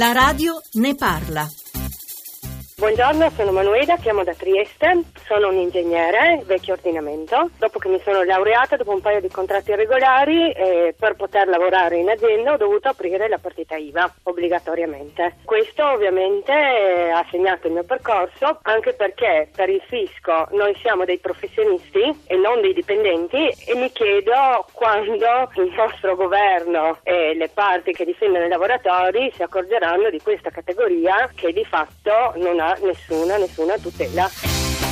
La radio ne parla. Buongiorno, sono Manuela, chiamo da Trieste, sono un ingegnere, vecchio ordinamento. Dopo che mi sono laureata, dopo un paio di contratti irregolari, eh, per poter lavorare in azienda ho dovuto aprire la partita IVA obbligatoriamente. Questo ovviamente eh, ha segnato il mio percorso, anche perché per il fisco noi siamo dei professionisti e non dei dipendenti e mi chiedo quando il nostro governo e le parti che difendono i lavoratori si accorgeranno di questa categoria che di fatto non ha nessuna, nessuna tutela.